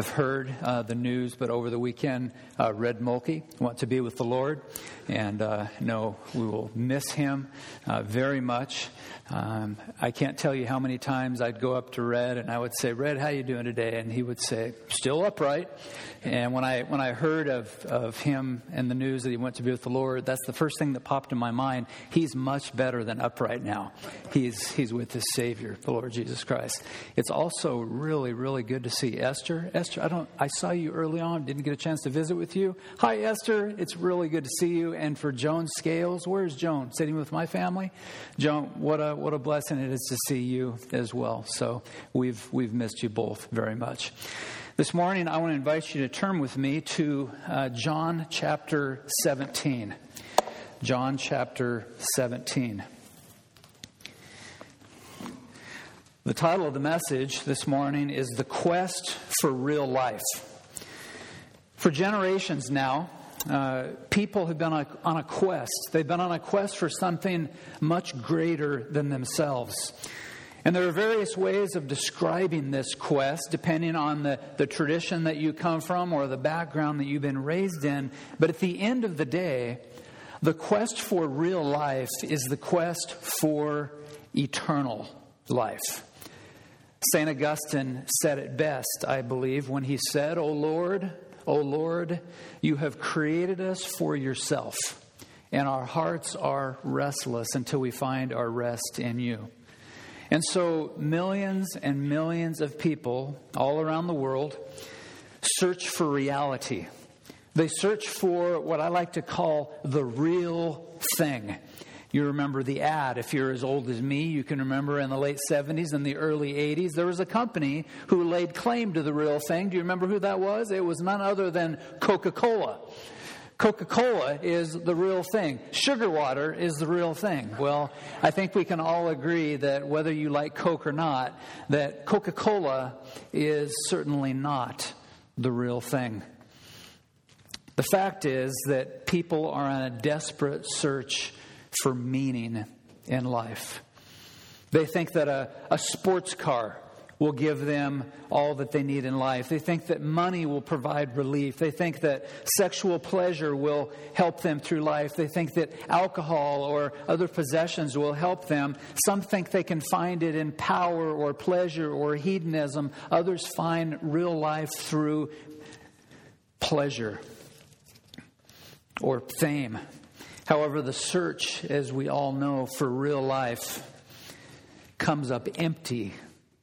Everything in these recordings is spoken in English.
have heard uh, the news, but over the weekend, uh, Red Mulkey went to be with the Lord, and uh, no, we will miss him uh, very much. Um, I can't tell you how many times I'd go up to Red and I would say, "Red, how you doing today?" And he would say, "Still upright." And when I when I heard of of him and the news that he went to be with the Lord, that's the first thing that popped in my mind. He's much better than upright now. He's he's with his Savior, the Lord Jesus Christ. It's also really really good to see Esther. Esther, I don't. I saw you early on. Didn't get a chance to visit with you. Hi, Esther. It's really good to see you. And for Joan Scales, where's Joan? Sitting with my family. Joan, what a what a blessing it is to see you as well. So we've we've missed you both very much. This morning, I want to invite you to turn with me to uh, John chapter 17. John chapter 17. The title of the message this morning is The Quest for Real Life. For generations now, uh, people have been on a, on a quest. They've been on a quest for something much greater than themselves. And there are various ways of describing this quest depending on the, the tradition that you come from or the background that you've been raised in. But at the end of the day, the quest for real life is the quest for eternal life. St. Augustine said it best, I believe, when he said, O Lord, O Lord, you have created us for yourself, and our hearts are restless until we find our rest in you. And so, millions and millions of people all around the world search for reality. They search for what I like to call the real thing. You remember the ad. If you're as old as me, you can remember in the late 70s and the early 80s, there was a company who laid claim to the real thing. Do you remember who that was? It was none other than Coca Cola. Coca Cola is the real thing. Sugar water is the real thing. Well, I think we can all agree that whether you like Coke or not, that Coca Cola is certainly not the real thing. The fact is that people are on a desperate search for meaning in life. They think that a, a sports car will give them all that they need in life. They think that money will provide relief. They think that sexual pleasure will help them through life. They think that alcohol or other possessions will help them. Some think they can find it in power or pleasure or hedonism. Others find real life through pleasure or fame. However, the search, as we all know, for real life comes up empty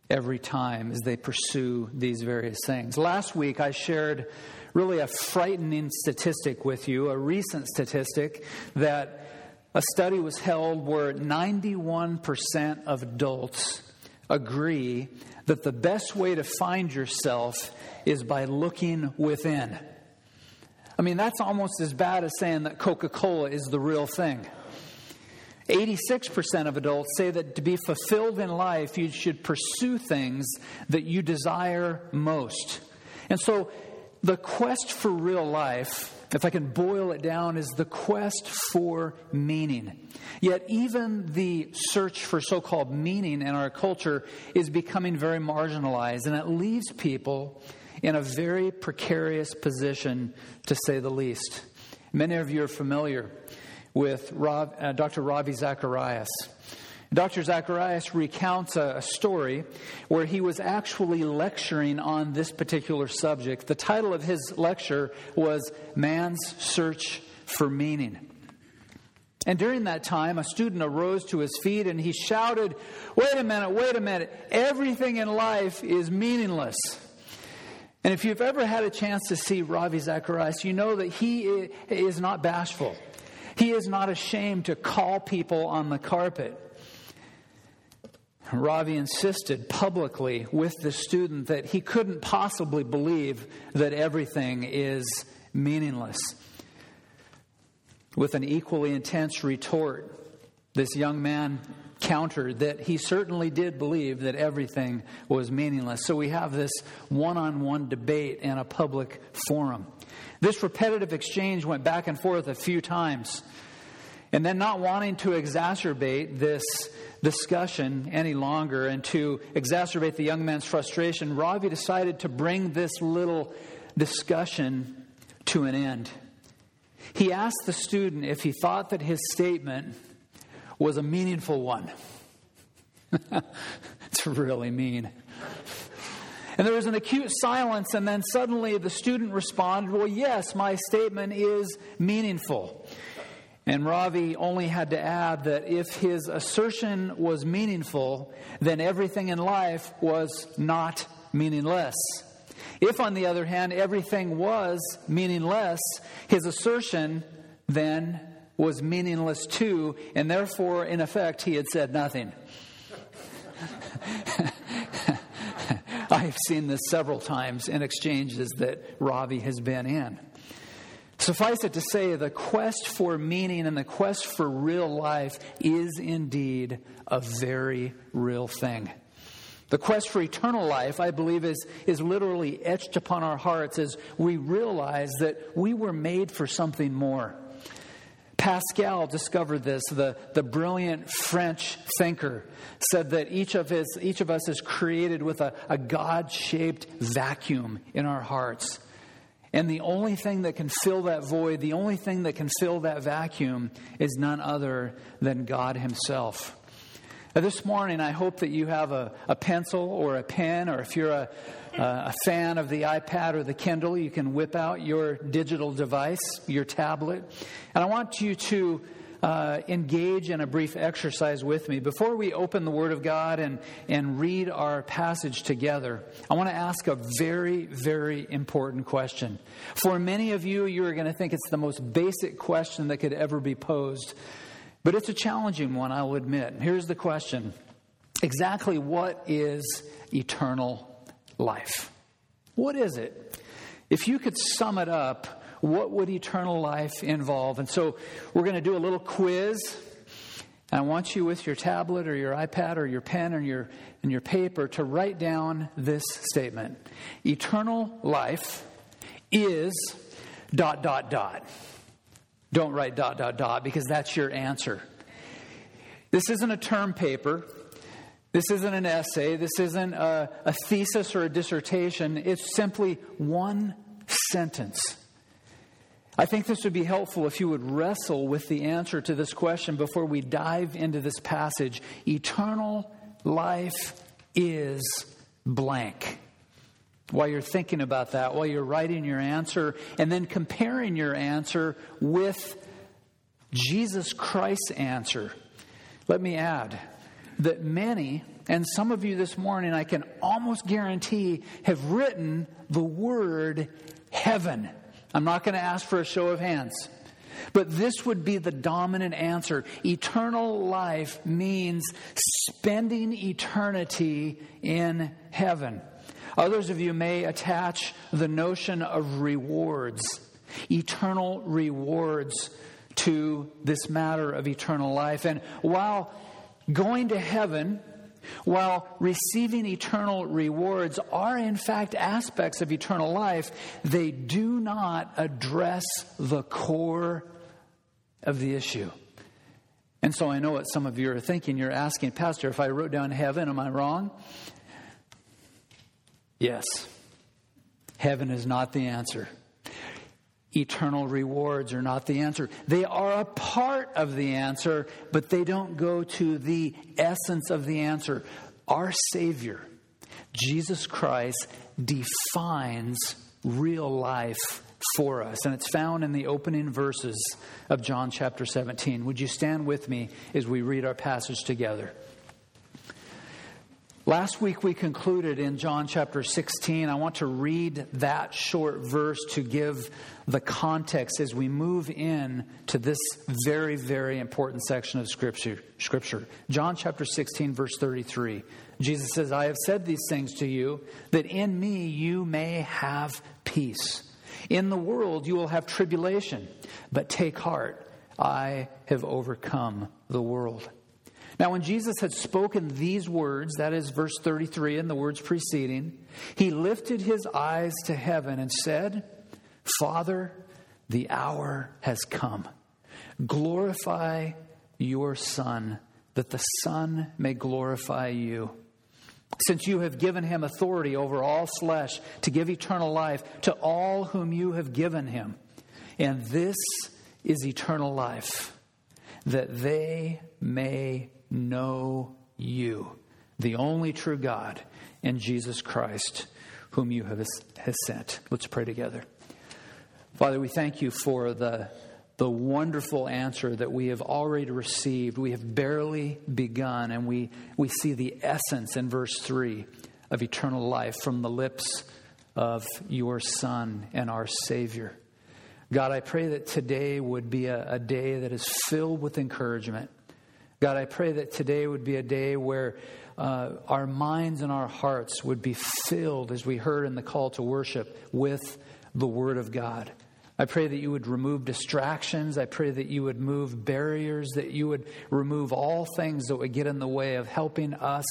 every time as they pursue these various things. Last week, I shared really a frightening statistic with you, a recent statistic that a study was held where 91% of adults agree that the best way to find yourself is by looking within. I mean, that's almost as bad as saying that Coca Cola is the real thing. 86% of adults say that to be fulfilled in life, you should pursue things that you desire most. And so, the quest for real life, if I can boil it down, is the quest for meaning. Yet, even the search for so called meaning in our culture is becoming very marginalized, and it leaves people in a very precarious position, to say the least. Many of you are familiar with Rob, uh, Dr. Ravi Zacharias. Dr. Zacharias recounts a, a, story where he was actually lecturing on this particular subject. The title of his lecture was Man's Search for Meaning. And during that time, a student arose to his feet and he shouted, Wait a minute, wait a minute. Everything in life is meaningless. And if you've ever had a chance to see Ravi Zacharias, you know that he is not bashful. He is not ashamed to call people on the carpet. Ravi insisted publicly with the student that he couldn't possibly believe that everything is meaningless. With an equally intense retort, this young man countered that he certainly did believe that everything was meaningless. So we have this one on one debate in a public forum. This repetitive exchange went back and forth a few times. And then, not wanting to exacerbate this, discussion any longer and to exacerbate the young man's frustration, Ravi decided to bring this little discussion to an end. He asked the student if he thought that his statement was a meaningful one. it's really mean. And there was an acute silence, and then suddenly the student responded, Well, yes, my statement is meaningful. And Ravi only had to add that if his assertion was meaningful, then everything in life was not meaningless. If, on the other hand, everything was meaningless, his assertion then was meaningless too, and therefore, in effect, he had said nothing. I have seen this several times in exchanges that Ravi has been in. Suffice it to say, the quest for meaning and the quest for real life is indeed a very real thing. The quest for eternal life, I believe, is, is literally etched upon our hearts as we realize that we were made for something more. Pascal discovered this. The, the brilliant French thinker said that each of, his, each of us is created with a, a God shaped vacuum in our hearts. And the only thing that can fill that void, the only thing that can fill that vacuum, is none other than God Himself. Now, this morning, I hope that you have a, a pencil or a pen, or if you're a, a fan of the iPad or the Kindle, you can whip out your digital device, your tablet. And I want you to uh, engage in a brief exercise with me. Before we open the Word of God and, and read our passage together, I want to ask a very, very important question. For many of you, you're going to think it's the most basic question that could ever be posed, but it's a challenging one, I'll admit. Here's the question Exactly what is eternal life? What is it? If you could sum it up, what would eternal life involve? And so we're going to do a little quiz. I want you with your tablet or your iPad or your pen or your, and your paper to write down this statement Eternal life is dot, dot, dot. Don't write dot, dot, dot because that's your answer. This isn't a term paper. This isn't an essay. This isn't a, a thesis or a dissertation. It's simply one sentence. I think this would be helpful if you would wrestle with the answer to this question before we dive into this passage. Eternal life is blank. While you're thinking about that, while you're writing your answer, and then comparing your answer with Jesus Christ's answer, let me add that many, and some of you this morning, I can almost guarantee, have written the word heaven I'm not going to ask for a show of hands. But this would be the dominant answer. Eternal life means spending eternity in heaven. Others of you may attach the notion of rewards, eternal rewards, to this matter of eternal life. And while going to heaven while receiving eternal rewards are, in fact, aspects of eternal life, they do not address the core of the issue. And so I know what some of you are thinking. You're asking, Pastor, if I wrote down heaven, am I wrong? Yes. Heaven is not the answer eternal rewards are not the answer. They are a part of the answer, but they don't go to the essence of the answer. Our Savior, Jesus Christ, defines real life for us, and it's found in the opening verses of John chapter 17. Would you stand with me as we read our passage together? Last week we concluded in John chapter 16. I want to read that short verse to give the context as we move in to this very, very important section of scripture. Scripture. John chapter 16, verse 33. Jesus says, I have said these things to you that in me you may have peace. In the world you will have tribulation, but take heart. I have overcome the world. Now, when Jesus had spoken these words, that is verse 33 and the words preceding, he lifted his eyes to heaven and said, Father, the hour has come. Glorify your Son, that the Son may glorify you. Since you have given him authority over all flesh to give eternal life to all whom you have given him. And this is eternal life, that they may know you, the only true God, and Jesus Christ, whom you have sent. Let's pray together. Father, we thank you for the the wonderful answer that we have already received. We have barely begun, and we, we see the essence in verse 3 of eternal life from the lips of your Son and our Savior. God, I pray that today would be a, a day that is filled with encouragement. God, I pray that today would be a day where uh, our minds and our hearts would be filled, as we heard in the call to worship, with the Word of God. I pray that you would remove distractions. I pray that you would move barriers, that you would remove all things that would get in the way of helping us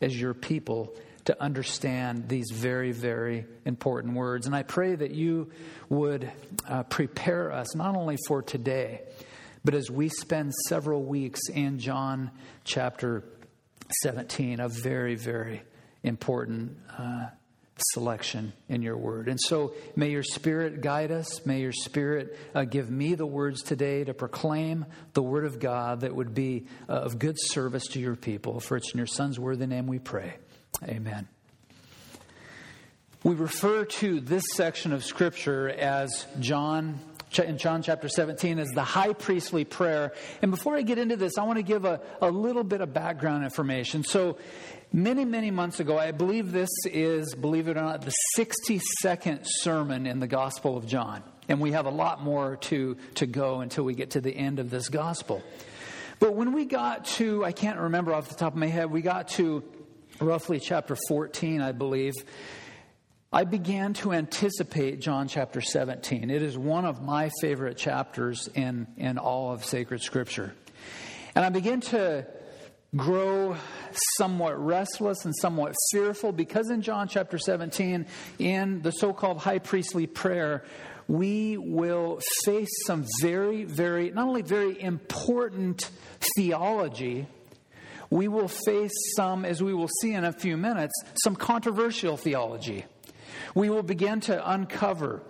as your people to understand these very, very important words. And I pray that you would uh, prepare us not only for today, but as we spend several weeks in John chapter 17, a very, very important uh, selection in your word. And so may your spirit guide us. May your spirit uh, give me the words today to proclaim the word of God that would be uh, of good service to your people. For it's in your son's worthy name we pray. Amen. We refer to this section of scripture as John in John chapter 17 is the high priestly prayer. And before I get into this, I want to give a, a little bit of background information. So, many, many months ago, I believe this is, believe it or not, the 62nd sermon in the Gospel of John. And we have a lot more to, to go until we get to the end of this Gospel. But when we got to, I can't remember off the top of my head, we got to roughly chapter 14, I believe. I began to anticipate John chapter 17. It is one of my favorite chapters in, in all of sacred scripture. And I began to grow somewhat restless and somewhat fearful because in John chapter 17, in the so called high priestly prayer, we will face some very, very, not only very important theology, we will face some, as we will see in a few minutes, some controversial theology we will begin to uncover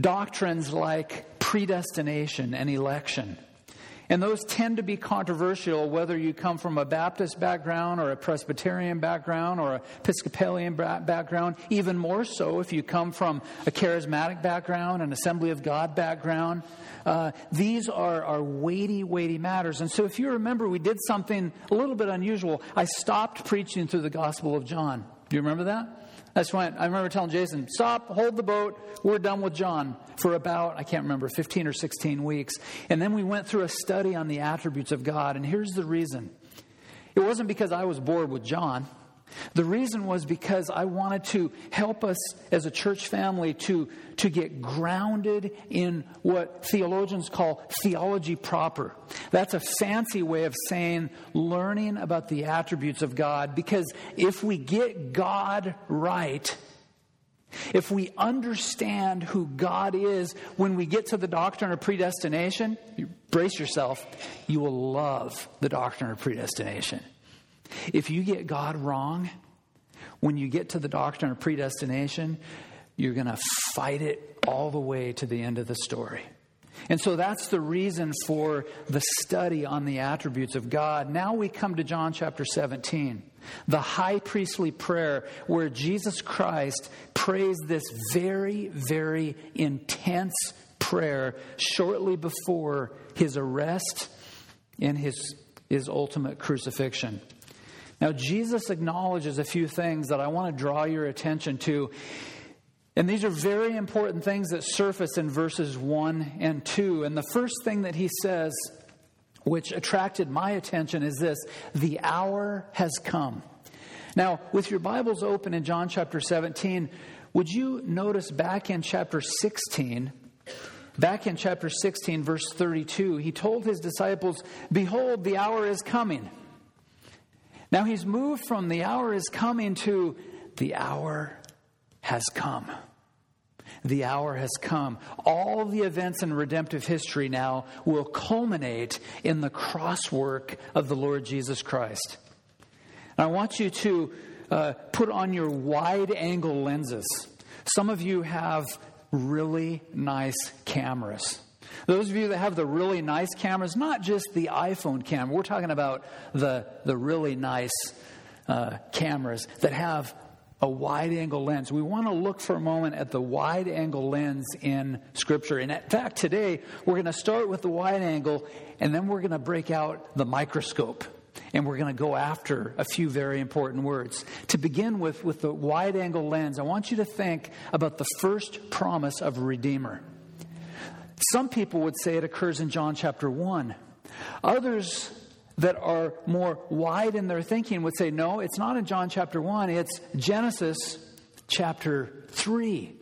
doctrines like predestination and election. And those tend to be controversial whether you come from a Baptist background or a Presbyterian background or a Episcopalian background, even more so if you come from a charismatic background, an Assembly of God background. Uh, these are, are weighty, weighty matters. And so if you remember, we did something a little bit unusual. I stopped preaching through the Gospel of John. Do you remember that? That's why I remember telling Jason, stop, hold the boat, we're done with John for about, I can't remember, 15 or 16 weeks. And then we went through a study on the attributes of God. And here's the reason it wasn't because I was bored with John. The reason was because I wanted to help us as a church family to, to get grounded in what theologians call theology proper. That's a fancy way of saying learning about the attributes of God, because if we get God right, if we understand who God is when we get to the doctrine of predestination, brace yourself, you will love the doctrine of predestination. If you get God wrong, when you get to the doctrine of predestination, you're going to fight it all the way to the end of the story. And so that's the reason for the study on the attributes of God. Now we come to John chapter 17, the high priestly prayer where Jesus Christ prays this very, very intense prayer shortly before his arrest and his, his ultimate crucifixion. Now, Jesus acknowledges a few things that I want to draw your attention to. And these are very important things that surface in verses 1 and 2. And the first thing that he says, which attracted my attention, is this the hour has come. Now, with your Bibles open in John chapter 17, would you notice back in chapter 16? Back in chapter 16, verse 32, he told his disciples, Behold, the hour is coming now he's moved from the hour is coming to the hour has come. the hour has come. All the events in redemptive history now will culminate in the cross work of the Lord Jesus Christ. And I want you to uh, put on your wide angle lenses. Some of you have really nice cameras. Those of you that have the really nice cameras, not just the iPhone camera, we're talking about the, the really nice uh, cameras that have a wide angle lens. We want to look for a moment at the wide angle lens in Scripture. And in fact, today we're going to start with the wide angle and then we're going to break out the microscope. And we're going to go after a few very important words. To begin with, with the wide angle lens, I want you to think about the first promise of Redeemer. Some people would say it occurs in John chapter 1. Others that are more wide in their thinking would say, no, it's not in John chapter 1, it's Genesis chapter 3.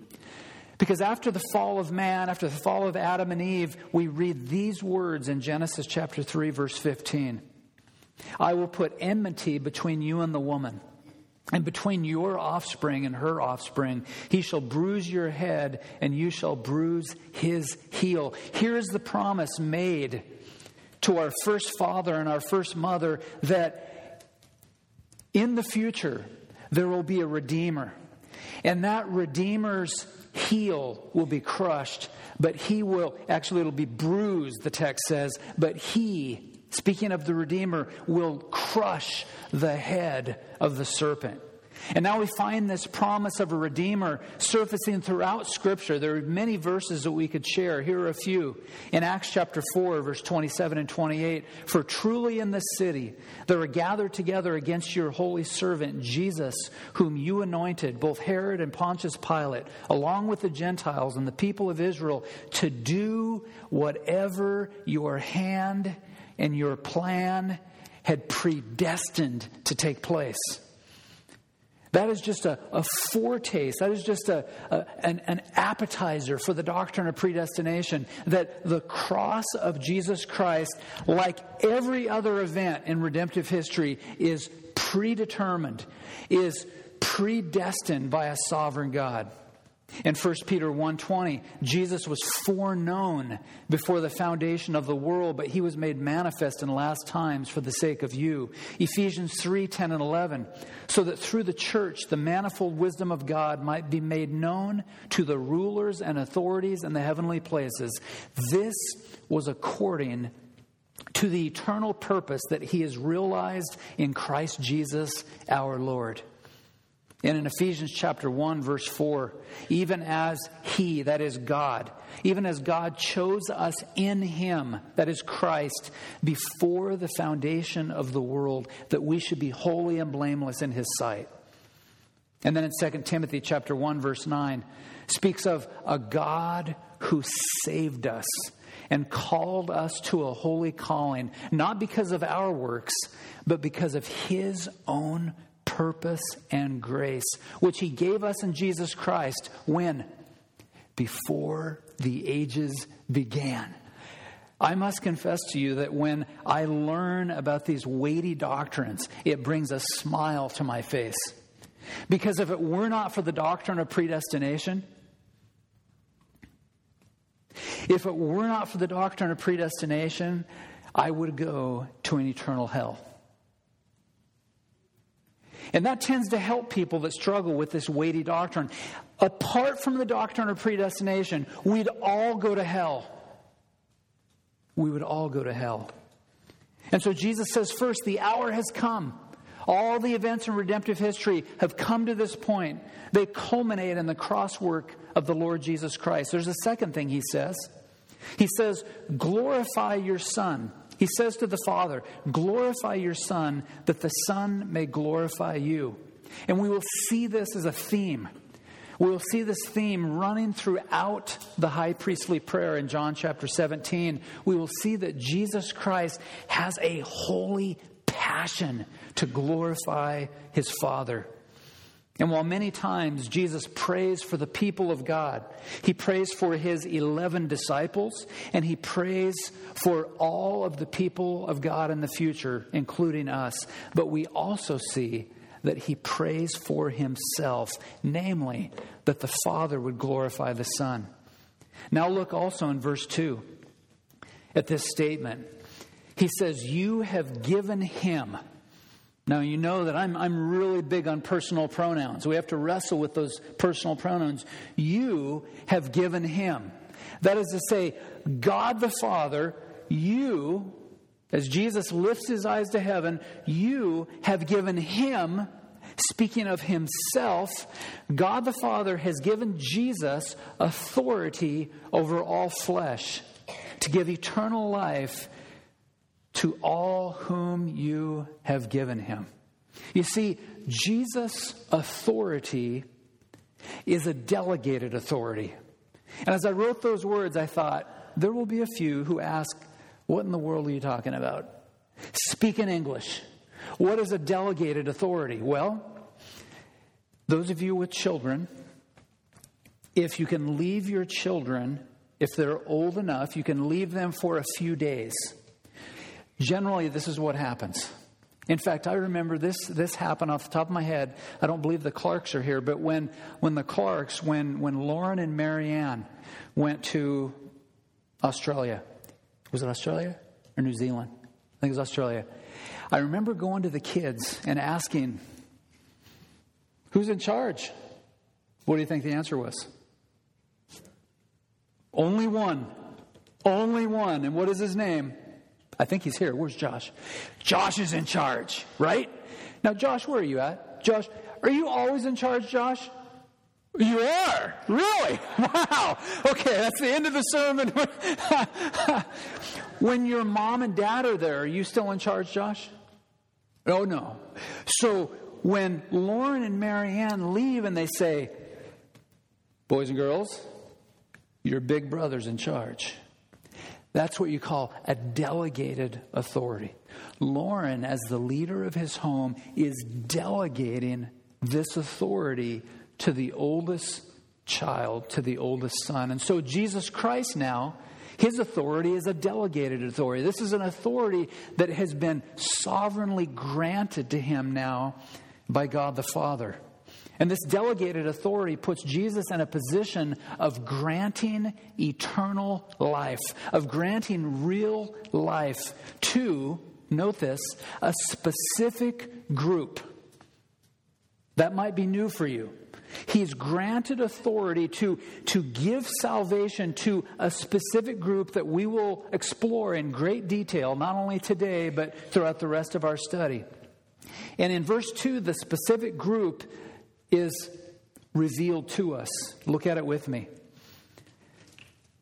Because after the fall of man, after the fall of Adam and Eve, we read these words in Genesis chapter 3, verse 15 I will put enmity between you and the woman, and between your offspring and her offspring. He shall bruise your head, and you shall bruise his heel. Here is the promise made to our first father and our first mother that in the future there will be a redeemer. And that redeemer's heel will be crushed, but he will, actually, it'll be bruised, the text says, but he, speaking of the redeemer, will crush the head of the serpent. And now we find this promise of a Redeemer surfacing throughout Scripture. There are many verses that we could share. Here are a few. In Acts chapter 4, verse 27 and 28 For truly in this city there are gathered together against your holy servant Jesus, whom you anointed, both Herod and Pontius Pilate, along with the Gentiles and the people of Israel, to do whatever your hand and your plan had predestined to take place. That is just a, a foretaste. That is just a, a, an, an appetizer for the doctrine of predestination. That the cross of Jesus Christ, like every other event in redemptive history, is predetermined, is predestined by a sovereign God. In 1 Peter 1:20, Jesus was foreknown before the foundation of the world, but he was made manifest in last times for the sake of you. Ephesians 3:10 and 11, so that through the church the manifold wisdom of God might be made known to the rulers and authorities in the heavenly places. This was according to the eternal purpose that he has realized in Christ Jesus our Lord. And in Ephesians chapter 1, verse 4, even as He, that is God, even as God chose us in Him, that is Christ, before the foundation of the world, that we should be holy and blameless in His sight. And then in 2 Timothy chapter 1, verse 9, speaks of a God who saved us and called us to a holy calling, not because of our works, but because of His own purpose and grace, which He gave us in Jesus Christ when? Before the ages began. I must confess to you that when I learn about these weighty doctrines, it brings a smile to my face. Because if it were not for the doctrine of predestination, if it were not for the doctrine of predestination, I would go to an eternal hell. And that tends to help people that struggle with this weighty doctrine. Apart from the doctrine of predestination, we'd all go to hell. We would all go to hell. And so Jesus says, first, the hour has come. All the events in redemptive history have come to this point. They culminate in the cross work of the Lord Jesus Christ. There's a second thing he says. He says, glorify your Son. He says to the Father, Glorify your Son, that the Son may glorify you. And we will see this as a theme. We will see this theme running throughout the high priestly prayer in John chapter 17. We will see that Jesus Christ has a holy passion to glorify his Father. And while many times Jesus prays for the people of God, he prays for his 11 disciples, and he prays for all of the people of God in the future, including us. But we also see that he prays for himself, namely, that the Father would glorify the Son. Now, look also in verse 2 at this statement. He says, You have given him. Now, you know that I'm, I'm really big on personal pronouns. We have to wrestle with those personal pronouns. You have given him. That is to say, God the Father, you, as Jesus lifts his eyes to heaven, you have given him, speaking of himself, God the Father has given Jesus authority over all flesh to give eternal life to all whom you have given him. You see, Jesus' authority is a delegated authority. And as I wrote those words, I thought, there will be a few who ask, What in the world are you talking about? Speak in English. What is a delegated authority? Well, those of you with children, if you can leave your children, if they're old enough, you can leave them for a few days. Generally, this is what happens. In fact, I remember this, this happened off the top of my head. I don't believe the Clarks are here, but when, when the Clarks, when, when Lauren and Marianne went to Australia, was it Australia or New Zealand? I think it was Australia. I remember going to the kids and asking, Who's in charge? What do you think the answer was? Only one. Only one. And what is his name? I think he's here. Where's Josh? Josh is in charge, right? Now, Josh, where are you at? Josh, are you always in charge, Josh? You are? Really? Wow. Okay, that's the end of the sermon. when your mom and dad are there, are you still in charge, Josh? Oh, no. So when Lauren and Marianne leave and they say, Boys and girls, your big brother's in charge. That's what you call a delegated authority. Lauren, as the leader of his home, is delegating this authority to the oldest child, to the oldest son. And so Jesus Christ now, his authority is a delegated authority. This is an authority that has been sovereignly granted to him now by God the Father. And this delegated authority puts Jesus in a position of granting eternal life, of granting real life to, note this, a specific group. That might be new for you. He's granted authority to, to give salvation to a specific group that we will explore in great detail, not only today, but throughout the rest of our study. And in verse 2, the specific group is revealed to us. Look at it with me.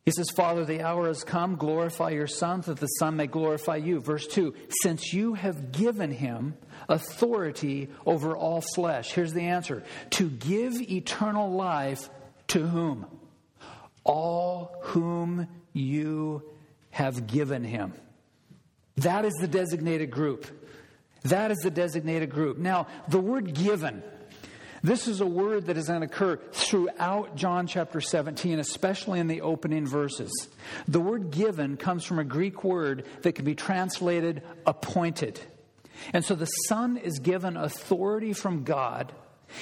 He says, Father, the hour has come. Glorify your Son, that the Son may glorify you. Verse 2 Since you have given him authority over all flesh. Here's the answer to give eternal life to whom? All whom you have given him. That is the designated group. That is the designated group. Now, the word given this is a word that is going to occur throughout John chapter 17, especially in the opening verses. The word given comes from a Greek word that can be translated appointed. And so the Son is given authority from God.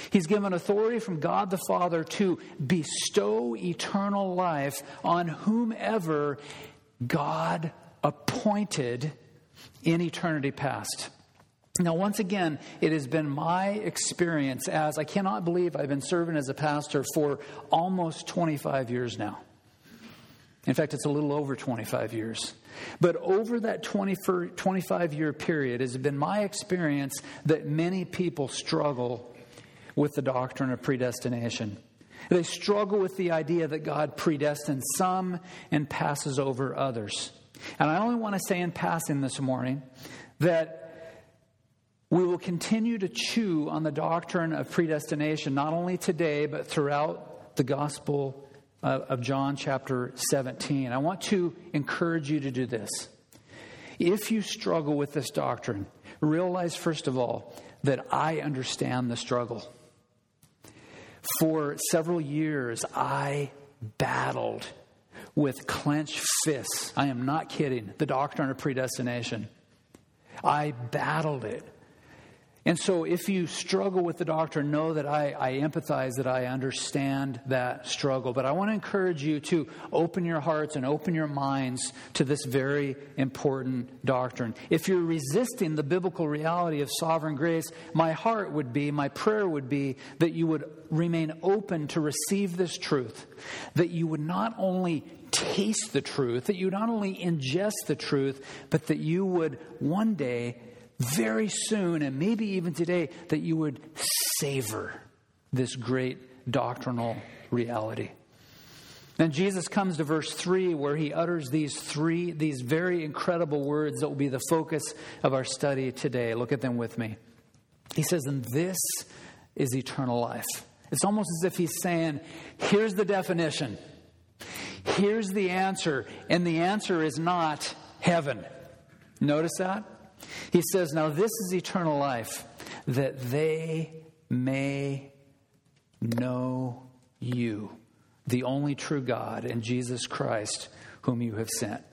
He's given authority from God the Father to bestow eternal life on whomever God appointed in eternity past. Now, once again, it has been my experience as I cannot believe I've been serving as a pastor for almost 25 years now. In fact, it's a little over 25 years. But over that 20, 25 year period, it has been my experience that many people struggle with the doctrine of predestination. They struggle with the idea that God predestines some and passes over others. And I only want to say in passing this morning that we will continue to chew on the doctrine of predestination, not only today, but throughout the Gospel uh, of John, chapter 17. I want to encourage you to do this. If you struggle with this doctrine, realize, first of all, that I understand the struggle. For several years, I battled with clenched fists. I am not kidding. The doctrine of predestination. I battled it And so, if you struggle with the doctrine, know that I, I, empathize, that I understand that struggle. But I want to encourage you to open your hearts and open your minds to this very important doctrine. If you're resisting the biblical reality of sovereign grace, my heart would be, my prayer would be, that you would remain open to receive this truth, that you would not only taste the truth, that you not only ingest the truth, but that you would one day very soon, and maybe even today, that you would savor this great doctrinal reality. Then Jesus comes to verse 3 where he utters these three, these very incredible words that will be the focus of our study today. Look at them with me. He says, And this is eternal life. It's almost as if he's saying, Here's the definition, here's the answer, and the answer is not heaven. Notice that? He says, Now this is eternal life, that they may know you, the only true God, and Jesus Christ, whom you have sent.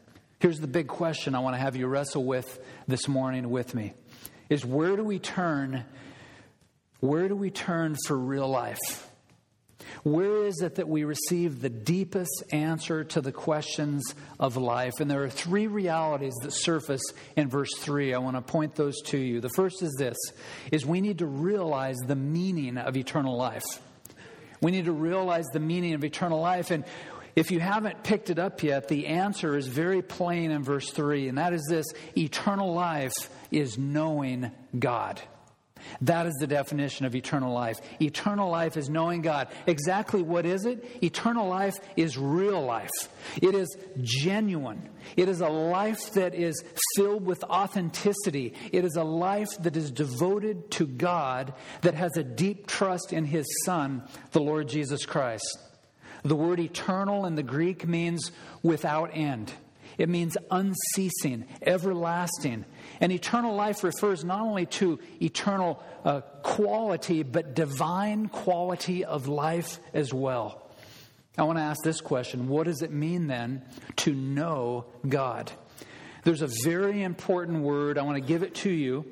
Here's the big question I want to have you wrestle with this morning with me is where do we turn where do we turn for real life where is it that we receive the deepest answer to the questions of life? And there are three realities that surface in verse 3. I want to point those to you. The first is this is we need to realize the meaning of eternal life. We need to realize the meaning of eternal life and if you haven't picked it up yet, the answer is very plain in verse 3, and that is this eternal life is knowing God. That is the definition of eternal life. Eternal life is knowing God. Exactly what is it? Eternal life is real life. It is genuine. It is a life that is filled with authenticity. It is a life that is devoted to God, that has a deep trust in His Son, the Lord Jesus Christ. The word eternal in the Greek means without end. It means unceasing, everlasting. And eternal life refers not only to eternal uh, quality, but divine quality of life as well. I want to ask this question What does it mean then to know God? There's a very important word. I want to give it to you.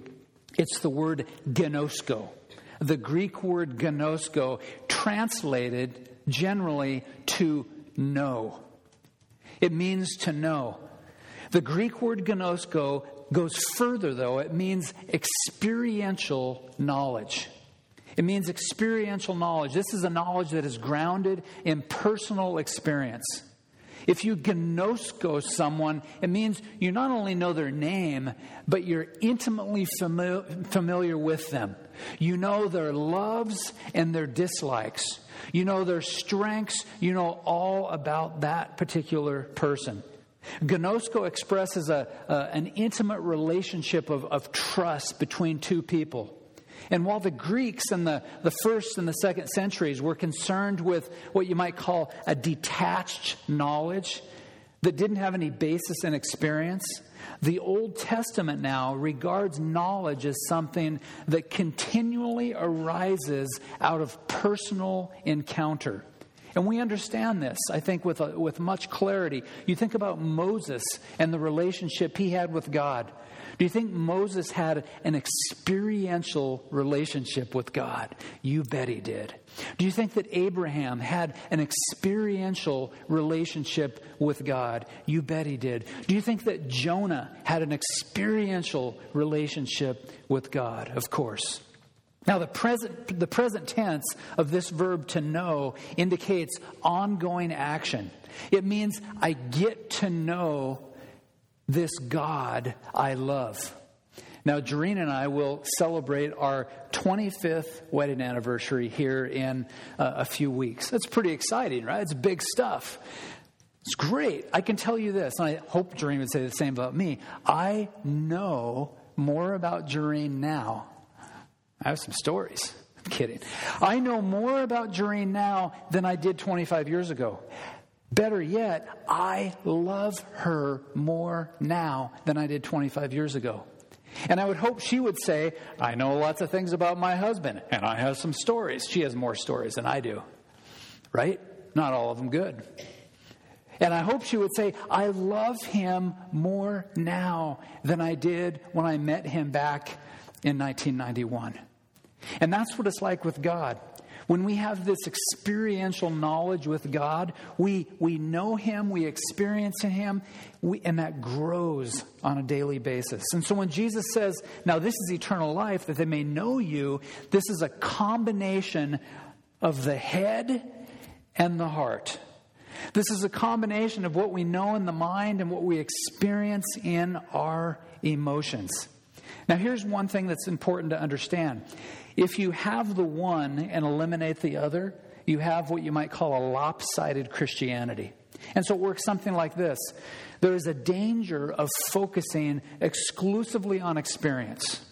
It's the word gnosko. The Greek word gnosko, translated generally to know. It means to know. The Greek word gnosko goes further, though. It means experiential knowledge. It means experiential knowledge. This is a knowledge that is grounded in personal experience. If you gnosko someone, it means you not only know their name, but you're intimately fami- familiar with them. You know their loves and their dislikes. You know their strengths. You know all about that particular person. Gnosko expresses a, an intimate relationship of, of trust between two people. And while the Greeks in the, the first and the second centuries were concerned with what you might call a detached knowledge that didn't have any basis in experience, the Old Testament now regards knowledge as something that continually arises out of personal encounter. And we understand this, I think, with, a, with much clarity. You think about Moses and the relationship he had with God. Do you think Moses had an experiential relationship with God? You bet he did. Do you think that Abraham had an experiential relationship with God? You bet he did. Do you think that Jonah had an experiential relationship with God? Of course. Now, the present, the present tense of this verb to know indicates ongoing action. It means I get to know this God I love. Now, Jareen and I will celebrate our 25th wedding anniversary here in uh, a few weeks. That's pretty exciting, right? It's big stuff. It's great. I can tell you this, and I hope Jareen would say the same about me. I know more about Jareen now I have some stories. I'm kidding. I know more about Jareen now than I did 25 years ago. Better yet, I love her more now than I did 25 years ago. And I would hope she would say, I know lots of things about my husband, and I have some stories. She has more stories than I do. Right? Not all of them good. And I hope she would say, I love him more now than I did when I met him back in 1991. And that's what it's like with God. When we have this experiential knowledge with God, we, we know Him, we experience Him, we, and that grows on a daily basis. And so when Jesus says, Now this is eternal life, that they may know you, this is a combination of the head and the heart. This is a combination of what we know in the mind and what we experience in our emotions. Now, here's one thing that's important to understand. If you have the one and eliminate the other, you have what you might call a lopsided Christianity. And so it works something like this there is a danger of focusing exclusively on experience.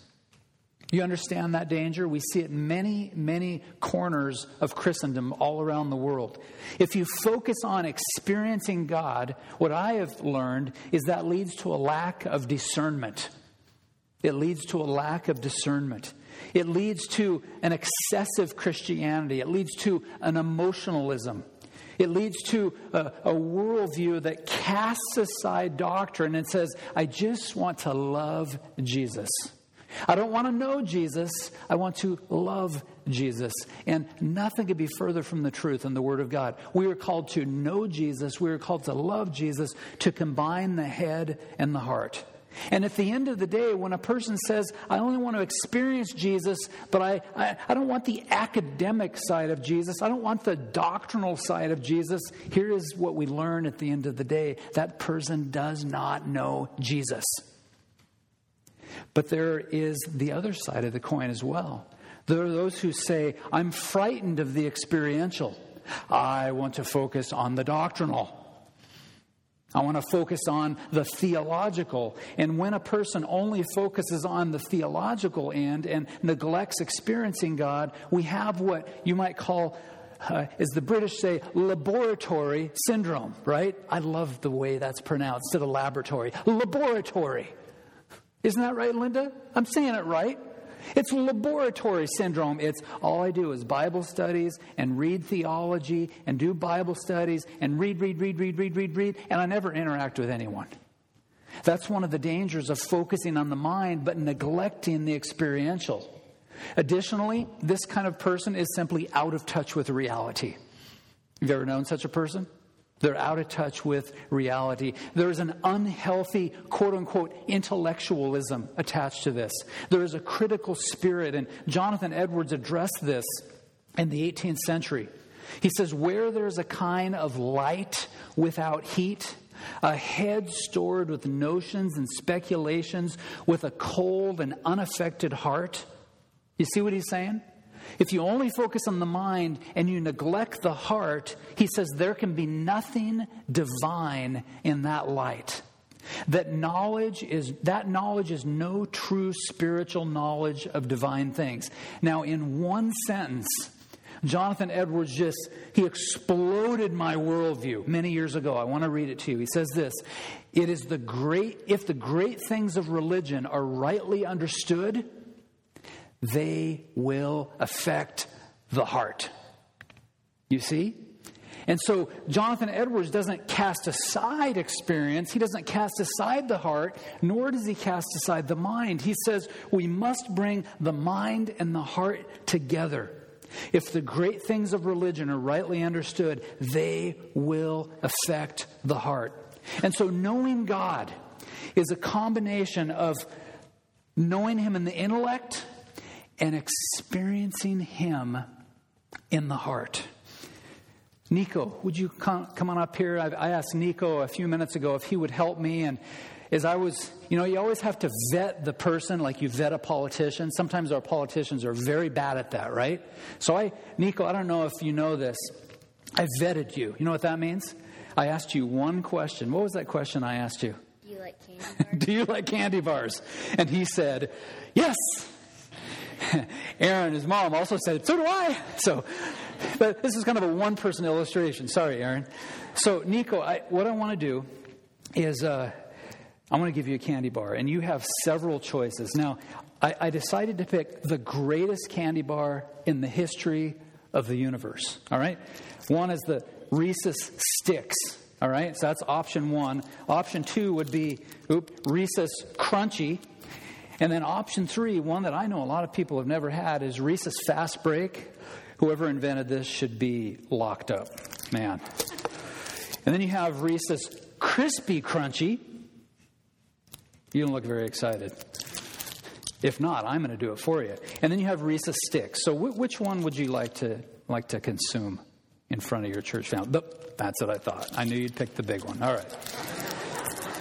You understand that danger? We see it in many, many corners of Christendom all around the world. If you focus on experiencing God, what I have learned is that leads to a lack of discernment. It leads to a lack of discernment. It leads to an excessive Christianity. It leads to an emotionalism. It leads to a, a, worldview that casts aside doctrine and says, I just want to love Jesus. I don't want to know Jesus. I want to love Jesus. And nothing could be further from the truth in the Word of God. We are called to know Jesus. We are called to love Jesus, to combine the head and the heart. And at the end of the day, when a person says, I only want to experience Jesus, but I, I, I, don't want the academic side of Jesus, I don't want the doctrinal side of Jesus, here is what we learn at the end of the day that person does not know Jesus. But there is the other side of the coin as well. There are those who say, I'm frightened of the experiential. I want to focus on the doctrinal. I want to focus on the theological. And when a person only focuses on the theological end and neglects experiencing God, we have what you might call, uh, as the British say, laboratory syndrome, right? I love the way that's pronounced instead of laboratory. Laboratory. Isn't that right, Linda? I'm saying it right. It's laboratory syndrome. It's all I do is Bible studies and read theology and do Bible studies and read, read, read, read, read, read, read, and I never interact with anyone. That's one of the dangers of focusing on the mind but neglecting the experiential. Additionally, this kind of person is simply out of touch with reality. Have you ever known such a person? They're out of touch with reality. There's an unhealthy, quote unquote, intellectualism attached to this. There is a critical spirit, and Jonathan Edwards addressed this in the 18th century. He says, Where there's a kind of light without heat, a head stored with notions and speculations, with a cold and unaffected heart. You see what he's saying? If you only focus on the mind and you neglect the heart, he says there can be nothing divine in that light. That knowledge is that knowledge is no true spiritual knowledge of divine things. Now, in one sentence, Jonathan Edwards just he exploded my worldview many years ago. I want to read it to you. He says this: It is the great if the great things of religion are rightly understood, they will affect the heart. You see? And so Jonathan Edwards doesn't cast aside experience. He doesn't cast aside the heart, nor does he cast aside the mind. He says we must bring the mind and the heart together. If the great things of religion are rightly understood, they will affect the heart. And so knowing God is a combination of knowing Him in the intellect and experiencing Him in the heart. Nico, would you come, come on up here? I, I asked Nico a few minutes ago if he would help me. And as I was, you know, you always have to vet the person like you vet a politician. Sometimes our politicians are very bad at that, right? So I, Nico, I don't know if you know this. I vetted you. You know what that means? I asked you one question. What was that question I asked you? Do you like candy bars? Do you like candy bars? And he said, Yes. Aaron, his mom, also said, So do I. So, but this is kind of a one person illustration. Sorry, Aaron. So, Nico, I, what I want to do is uh, I want to give you a candy bar, and you have several choices. Now, I, I decided to pick the greatest candy bar in the history of the universe. All right? One is the Reese's Sticks. All right? So that's option one. Option two would be oop, Reese's Crunchy. And then option three, one that I know a lot of people have never had, is Reese's Fast Break. Whoever invented this should be locked up, man. And then you have Reese's Crispy Crunchy. You don't look very excited. If not, I'm going to do it for you. And then you have Reese's Sticks. So, which one would you like to like to consume in front of your church family? That's what I thought. I knew you'd pick the big one. All right.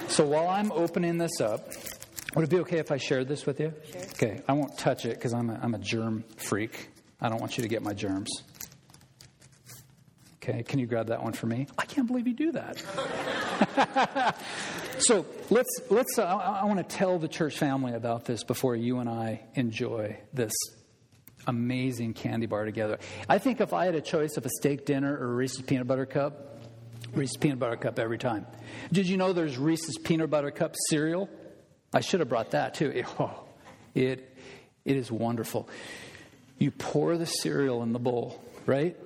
So while I'm opening this up, would it be okay if I shared this with you? Sure. Okay, I won't touch it because I'm a, I'm a germ freak. I don't want you to get my germs. Okay, can you grab that one for me? I can't believe you do that. so let's let's. Uh, I, I want to tell the church family about this before you and I enjoy this amazing candy bar together. I think if I had a choice of a steak dinner or a Reese's peanut butter cup, Reese's peanut butter cup every time. Did you know there's Reese's peanut butter cup cereal? I should have brought that too. Oh, it, it is wonderful. You pour the cereal in the bowl, right?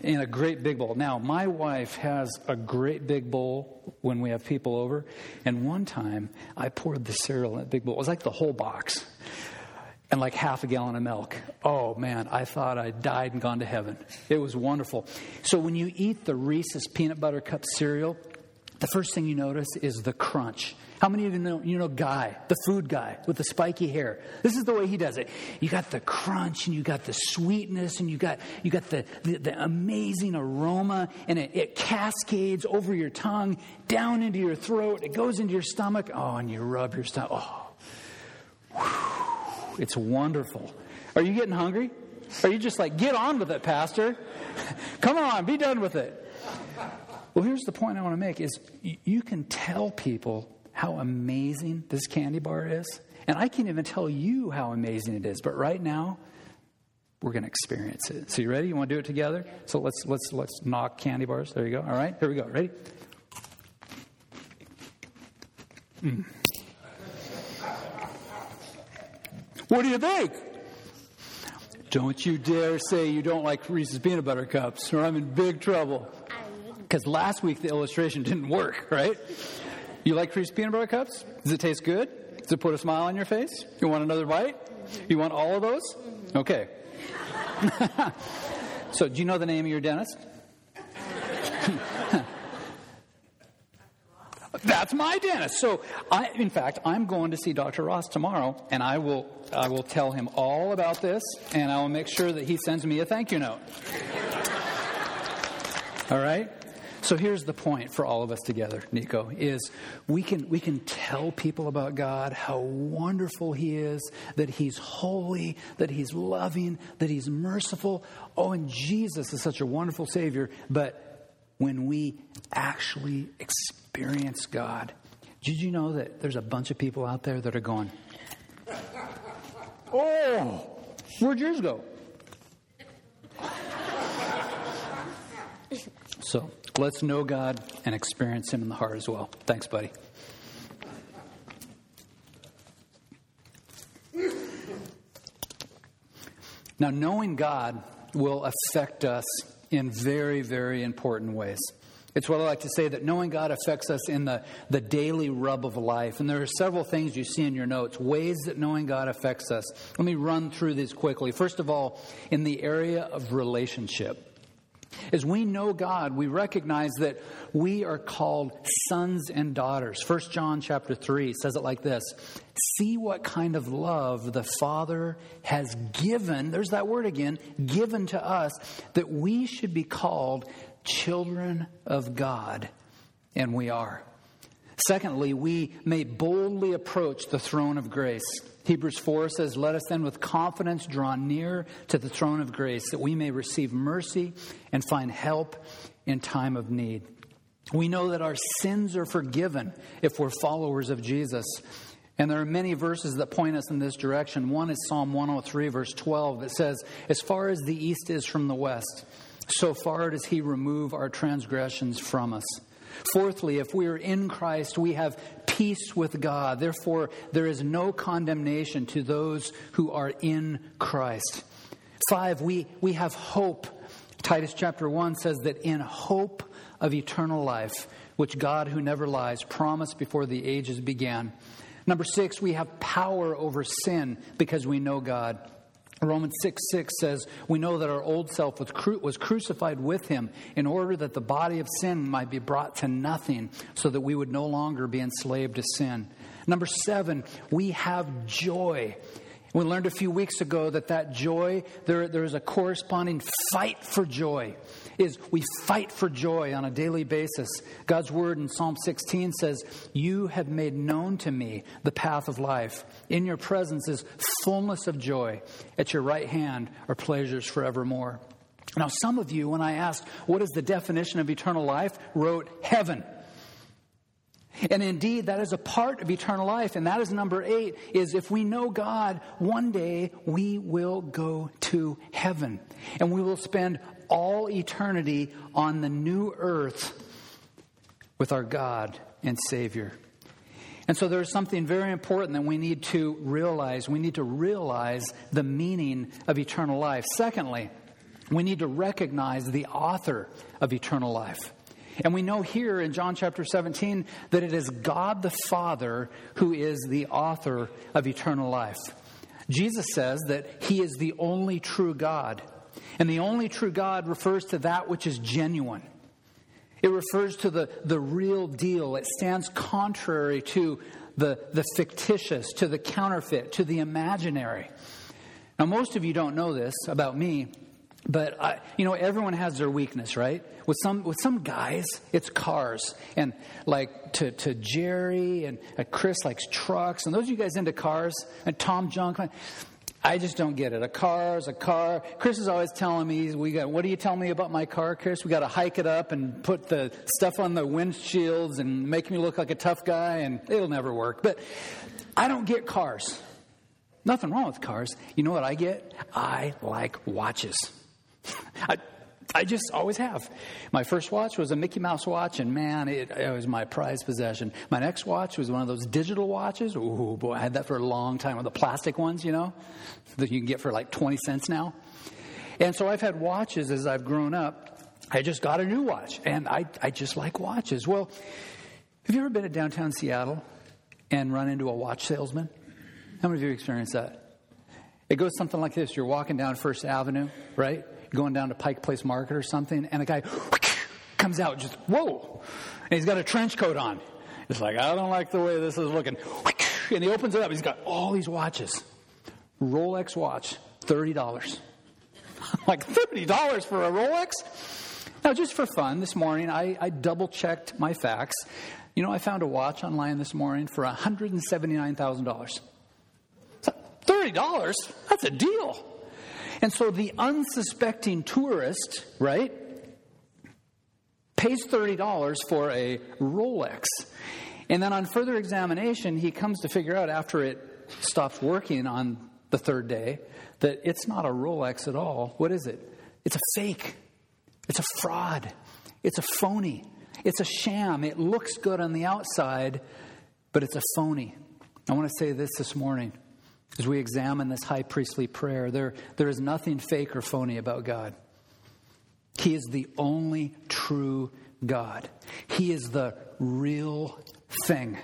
In a great big bowl. Now, my wife has a great big bowl when we have people over. And one time I poured the cereal in that big bowl. It was like the whole box and like half a gallon of milk. Oh man, I thought I died and gone to heaven. It was wonderful. So when you eat the Reese's peanut butter cup cereal, the first thing you notice is the crunch. How many of you know, you know Guy, the food guy with the spiky hair? This is the way he does it. You got the crunch and you got the sweetness and you got, you got the, the, the amazing aroma and it, it cascades over your tongue, down into your throat. It goes into your stomach. Oh, and you rub your stomach. Oh, Whew. it's wonderful. Are you getting hungry? Are you just like, get on with it, Pastor? Come on, be done with it. Well, here's the point I want to make is you can tell people how amazing this candy bar is. And I can't even tell you how amazing it is. But right now, we're going to experience it. So you ready? You want to do it together? So let's let's let's knock candy bars. There you go. All right, here we go. Ready? Mm. What do you think? Don't you dare say you don't like Reese's peanut butter cups, or I'm in big trouble. Because last week the illustration didn't work, right? You like Reese's peanut butter cups? Does it taste good? Does it put a smile on your face? You want another bite? You want all of those? Okay. so, do you know the name of your dentist? That's my dentist. So, I, in fact, I'm going to see Dr. Ross tomorrow, and I will, I will tell him all about this, and I will make sure that he sends me a thank you note. all right? So here's the point for all of us together, Nico, is we can, we can tell people about God, how wonderful He is, that He's holy, that He's loving, that He's merciful. Oh, and Jesus is such a wonderful Savior. But when we actually experience God, did you know that there's a bunch of people out there that are going, Oh, where'd yours go? So let's know God and experience Him in the heart as well. Thanks, buddy. Now, knowing God will affect us in very, very important ways. It's what I like to say that knowing God affects us in the, the daily rub of life. And there are several things you see in your notes, ways that knowing God affects us. Let me run through these quickly. First of all, in the area of relationship. As we know God, we recognize that we are called sons and daughters. 1 John chapter 3 says it like this See what kind of love the Father has given, there's that word again, given to us, that we should be called children of God. And we are. Secondly, we may boldly approach the throne of grace. Hebrews 4 says, Let us then with confidence draw near to the throne of grace that we may receive mercy and find help in time of need. We know that our sins are forgiven if we're followers of Jesus. And there are many verses that point us in this direction. One is Psalm 103, verse 12, that says, As far as the east is from the west, so far does he remove our transgressions from us. Fourthly, if we are in Christ, we have peace with God. Therefore, there is no condemnation to those who are in Christ. Five, we, we have hope. Titus chapter 1 says that in hope of eternal life, which God, who never lies, promised before the ages began, Number six, we have power over sin because we know God. Romans 6 6 says, We know that our old self was, cru- was crucified with him in order that the body of sin might be brought to nothing, so that we would no longer be enslaved to sin. Number seven, we have joy. We learned a few weeks ago that that joy, there, there is a corresponding fight for joy. Is we fight for joy on a daily basis. God's word in Psalm 16 says, You have made known to me the path of life. In your presence is fullness of joy. At your right hand are pleasures forevermore. Now, some of you, when I asked, What is the definition of eternal life? wrote heaven. And indeed, that is a part of eternal life. And that is number eight, is if we know God, one day we will go to heaven. And we will spend all eternity on the new earth with our God and Savior. And so there's something very important that we need to realize. We need to realize the meaning of eternal life. Secondly, we need to recognize the author of eternal life. And we know here in John chapter 17 that it is God the Father who is the author of eternal life. Jesus says that he is the only true God. And the only true God refers to that which is genuine. It refers to the, the real deal. It stands contrary to the, the fictitious, to the counterfeit, to the imaginary. Now, most of you don't know this about me, but I, you know, everyone has their weakness, right? With some with some guys, it's cars, and like to to Jerry and uh, Chris likes trucks, and those of you guys into cars, and Tom Junk. I just don't get it. A car is a car. Chris is always telling me, "We got. What do you tell me about my car, Chris? We got to hike it up and put the stuff on the windshields and make me look like a tough guy, and it'll never work." But I don't get cars. Nothing wrong with cars. You know what I get? I like watches. I, I just always have. My first watch was a Mickey Mouse watch, and man, it, it, was my prized possession. My next watch was one of those digital watches. Ooh, boy, I had that for a long time. With the plastic ones, you know, that you can get for like 20 cents now. And so I've had watches as I've grown up. I just got a new watch, and I, I just like watches. Well, have you ever been to downtown Seattle and run into a watch salesman? How many of you experienced that? It goes something like this You're walking down First Avenue, right? Going down to Pike Place Market or something, and a guy comes out just, whoa, and he's got a trench coat on. It's like, I don't like the way this is looking. And he opens it up, he's got all these watches. Rolex watch, $30. like, $30 for a Rolex? Now, just for fun, this morning I, I double checked my facts. You know, I found a watch online this morning for $179,000. $30? That's a deal. And so the unsuspecting tourist, right, pays $30 for a Rolex. And then on further examination, he comes to figure out after it stops working on the third day that it's not a Rolex at all. What is it? It's a fake. It's a fraud. It's a phony. It's a sham. It looks good on the outside, but it's a phony. I want to say this this morning. As we examine this high priestly prayer, there, there is nothing fake or phony about God. He is the only true God. He is the real thing.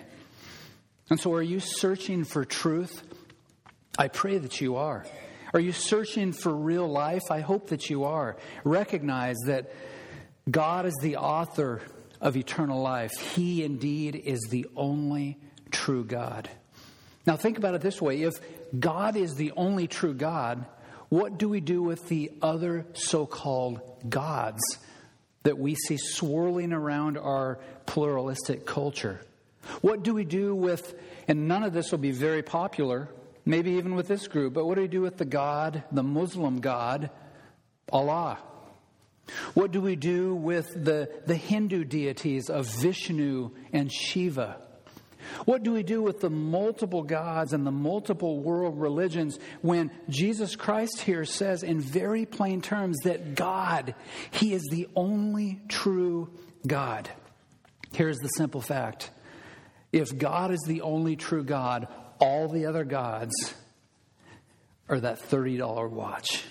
And so, are you searching for truth? I pray that you are. Are you searching for real life? I hope that you are. Recognize that God is the author of eternal life. He indeed is the only true God. Now, think about it this way if God is the only true God, what do we do with the other so called gods that we see swirling around our pluralistic culture? What do we do with, and none of this will be very popular, maybe even with this group, but what do we do with the God, the Muslim God, Allah? What do we do with the, the Hindu deities of Vishnu and Shiva? What do we do with the multiple gods and the multiple world religions when Jesus Christ here says in very plain terms that God, He is the only true God? Here's the simple fact if God is the only true God, all the other gods are that $30 watch.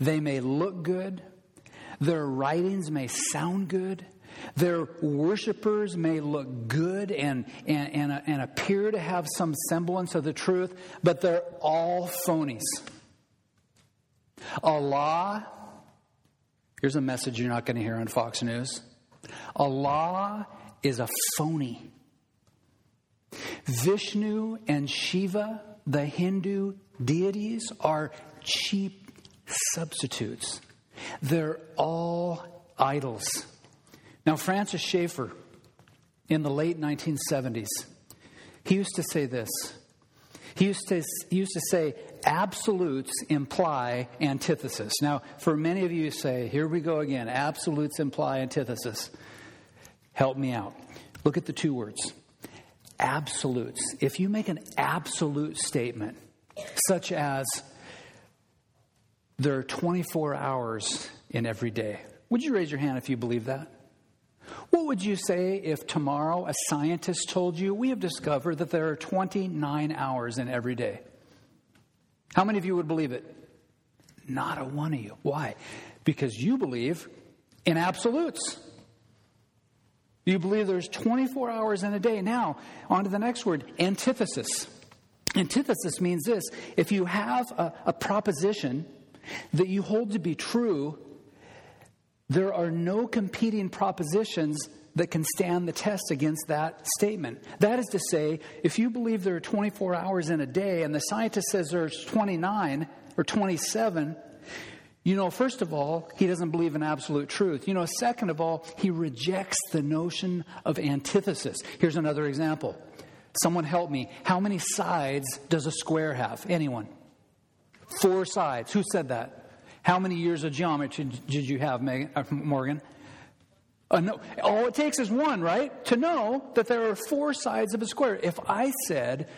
They may look good, their writings may sound good, Their worshipers may look good and, and, and, and, appear to have some semblance of the truth, but they're all phonies. Allah, here's a message you're not going to hear on Fox News Allah is a phony. Vishnu and Shiva, the Hindu deities, are cheap substitutes. They're all idols. Now, Francis Schaeffer, in the late 1970s, he used to say this. He used to, he used to say, absolutes imply antithesis. Now, for many of you say, here we go again, absolutes imply antithesis. Help me out. Look at the two words absolutes. If you make an absolute statement, such as, there are 24 hours in every day. Would you raise your hand if you believe that? What would you say if tomorrow a scientist told you we have discovered that there are 29 hours in every day? How many of you would believe it? Not a one of you. Why? Because you believe in absolutes. You believe there's 24 hours in a day. Now, on to the next word antithesis. Antithesis means this if you have a, a proposition that you hold to be true, there are no competing propositions that can stand the test against that statement. That is to say, if you believe there are 24 hours in a day and the scientist says there's 29 or 27, you know, first of all, he doesn't believe in absolute truth. You know, second of all, he rejects the notion of antithesis. Here's another example. Someone help me. How many sides does a square have? Anyone? Four sides. Who said that? How many years of geometry did you have, uh, Morgan? Uh, no, all it takes is one, right? To know that there are four sides of a square. If I said,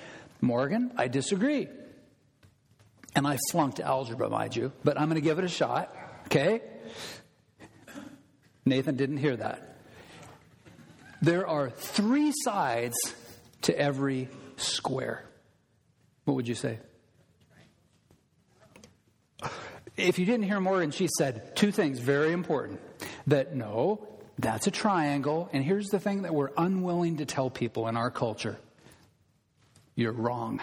Morgan, I disagree, and I flunked algebra, mind you, but I'm going to give it a shot, okay? Nathan didn't hear that. There are three sides to every square. What would you say? If you didn't hear Morgan, she said two things very important. That no, that's a triangle. And here's the thing that we're unwilling to tell people in our culture you're wrong.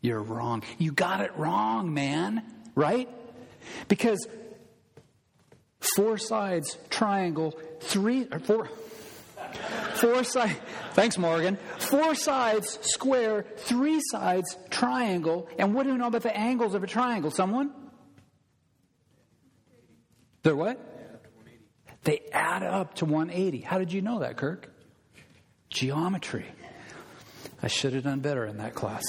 You're wrong. You got it wrong, man. Right? Because four sides, triangle, three, or four. Four sides, thanks Morgan. Four sides, square, three sides, triangle. And what do you know about the angles of a triangle? Someone? They're what? They add up to 180. How did you know that, Kirk? Geometry. I should have done better in that class.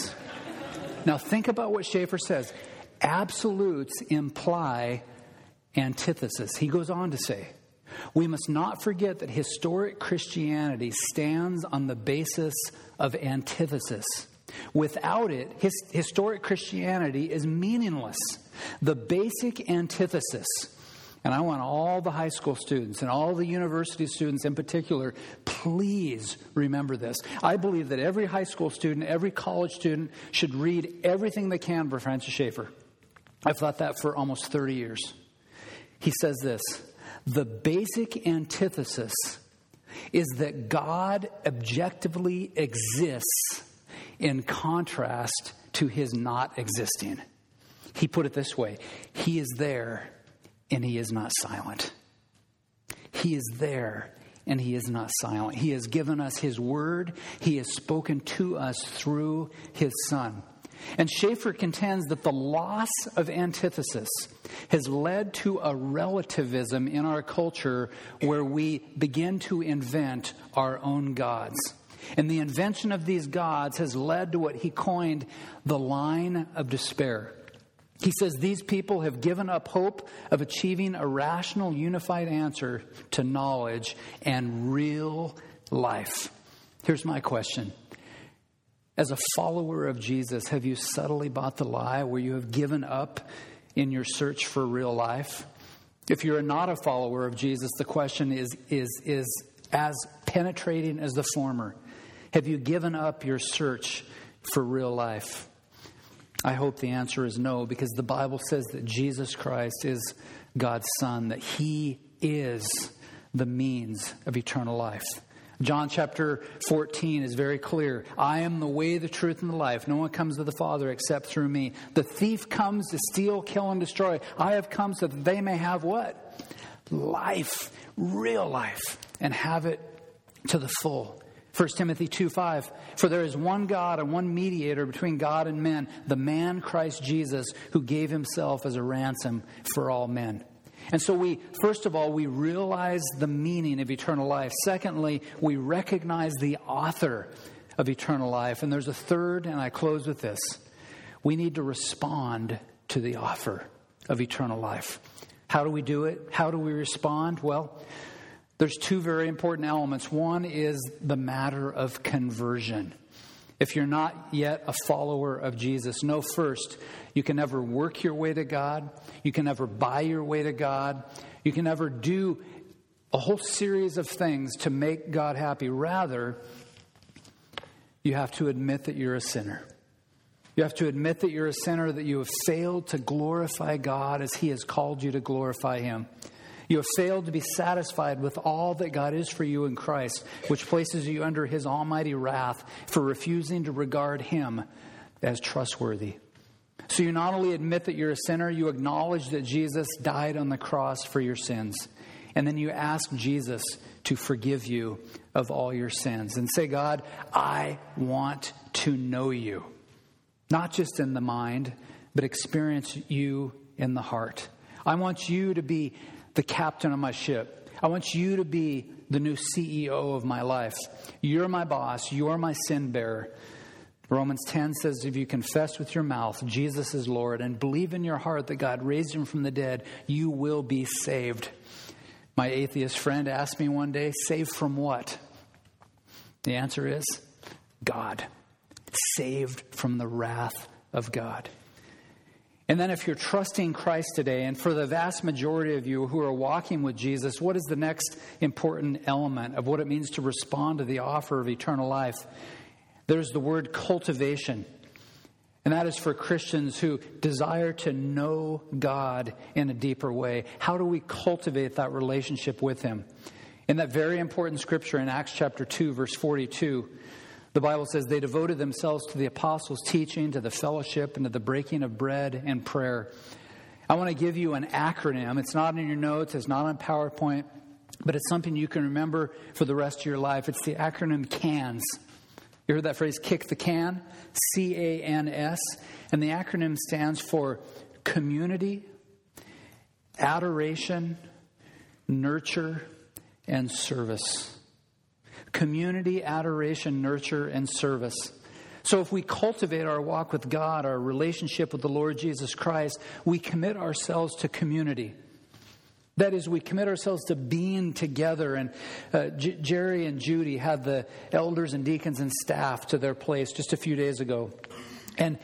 now, think about what Schaeffer says. Absolutes imply antithesis. He goes on to say, we must not forget that historic Christianity stands on the basis of antithesis. Without it, his, historic Christianity is meaningless. The basic antithesis and I want all the high school students and all the university students in particular, please remember this. I believe that every high school student, every college student should read everything they can by Francis Schaeffer. I've thought that for almost 30 years. He says this The basic antithesis is that God objectively exists in contrast to his not existing. He put it this way He is there and he is not silent. He is there and he is not silent. He has given us his word, he has spoken to us through his son. And Schaeffer contends that the loss of antithesis has led to a relativism in our culture where we begin to invent our own gods. And the invention of these gods has led to what he coined the line of despair. He says these people have given up hope of achieving a rational, unified answer to knowledge and real life. Here's my question. As a follower of Jesus, have you subtly bought the lie where you have given up in your search for real life? If you're not a follower of Jesus, the question is, is, is as penetrating as the former. Have you given up your search for real life? I hope the answer is no, because the Bible says that Jesus Christ is God's Son, that He is the means of eternal life. John chapter 14 is very clear. I am the way, the truth, and the life. No one comes to the Father except through me. The thief comes to steal, kill, and destroy. I have come so that they may have what? Life, real life, and have it to the full. 1 Timothy 2 5. For there is one God and one mediator between God and men, the man Christ Jesus, who gave himself as a ransom for all men. And so we, first of all, we realize the meaning of eternal life. Secondly, we recognize the author of eternal life. And there's a third, and I close with this. We need to respond to the offer of eternal life. How do we do it? How do we respond? Well, there's two very important elements. One is the matter of conversion. If you're not yet a follower of Jesus, know first, you can never work your way to God. You can never buy your way to God. You can never do a whole series of things to make God happy. Rather, you have to admit that you're a sinner. You have to admit that you're a sinner, that you have failed to glorify God as He has called you to glorify Him. You have failed to be satisfied with all that God is for you in Christ, which places you under His almighty wrath for refusing to regard Him as trustworthy. So you not only admit that you're a sinner, you acknowledge that Jesus died on the cross for your sins. And then you ask Jesus to forgive you of all your sins and say, God, I want to know you, not just in the mind, but experience you in the heart. I want you to be the captain of my ship. I want you to be the new CEO of my life. You're my boss. You're my sin bearer. Romans 10 says, If you confess with your mouth Jesus is Lord and believe in your heart that God raised him from the dead, you will be saved. My atheist friend asked me one day, Saved from what? The answer is God. Saved from the wrath of God. And then, if you're trusting Christ today, and for the vast majority of you who are walking with Jesus, what is the next important element of what it means to respond to the offer of eternal life? There's the word cultivation. And that is for Christians who desire to know God in a deeper way. How do we cultivate that relationship with Him? In that very important scripture in Acts chapter 2, verse 42, the Bible says they devoted themselves to the apostles' teaching, to the fellowship, and to the breaking of bread and prayer. I want to give you an acronym. It's not in your notes, it's not on PowerPoint, but it's something you can remember for the rest of your life. It's the acronym CANS. You heard that phrase, kick the can? C A N S. And the acronym stands for community, adoration, nurture, and service community, adoration, nurture, and service. So, if we cultivate our walk with God, our relationship with the Lord Jesus Christ, we commit ourselves to community. That is, we commit ourselves to being together. And uh, J- Jerry and Judy had the elders and deacons and staff to their place just a few days ago. And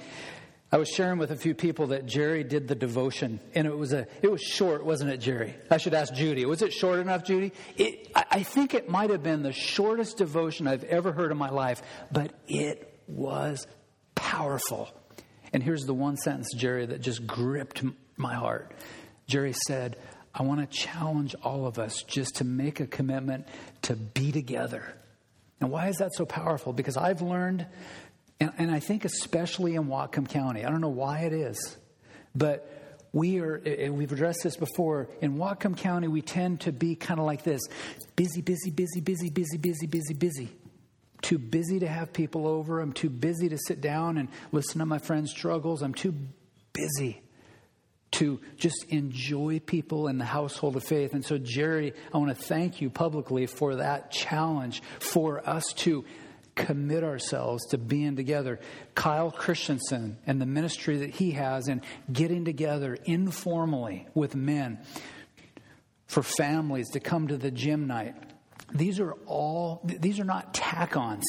I was sharing with a few people that Jerry did the devotion, and it was a it was short, wasn't it, Jerry? I should ask Judy. Was it short enough, Judy? It, I think it might have been the shortest devotion I've ever heard in my life, but it was powerful. And here's the one sentence, Jerry, that just gripped my heart. Jerry said, "I want to challenge all of us just to make a commitment to be together." And why is that so powerful? Because I've learned and, and I think especially in Whatcom County, I don't know why it is, but we are, and we've addressed this before, in Whatcom County, we tend to be kind of like this busy, busy, busy, busy, busy, busy, busy, busy. Too busy to have people over. I'm too busy to sit down and listen to my friends' struggles. I'm too busy to just enjoy people in the household of faith. And so, Jerry, I want to thank you publicly for that challenge for us to commit ourselves to being together. Kyle Christensen and the ministry that he has in getting together informally with men for families to come to the gym night. These are all, these are not tack ons.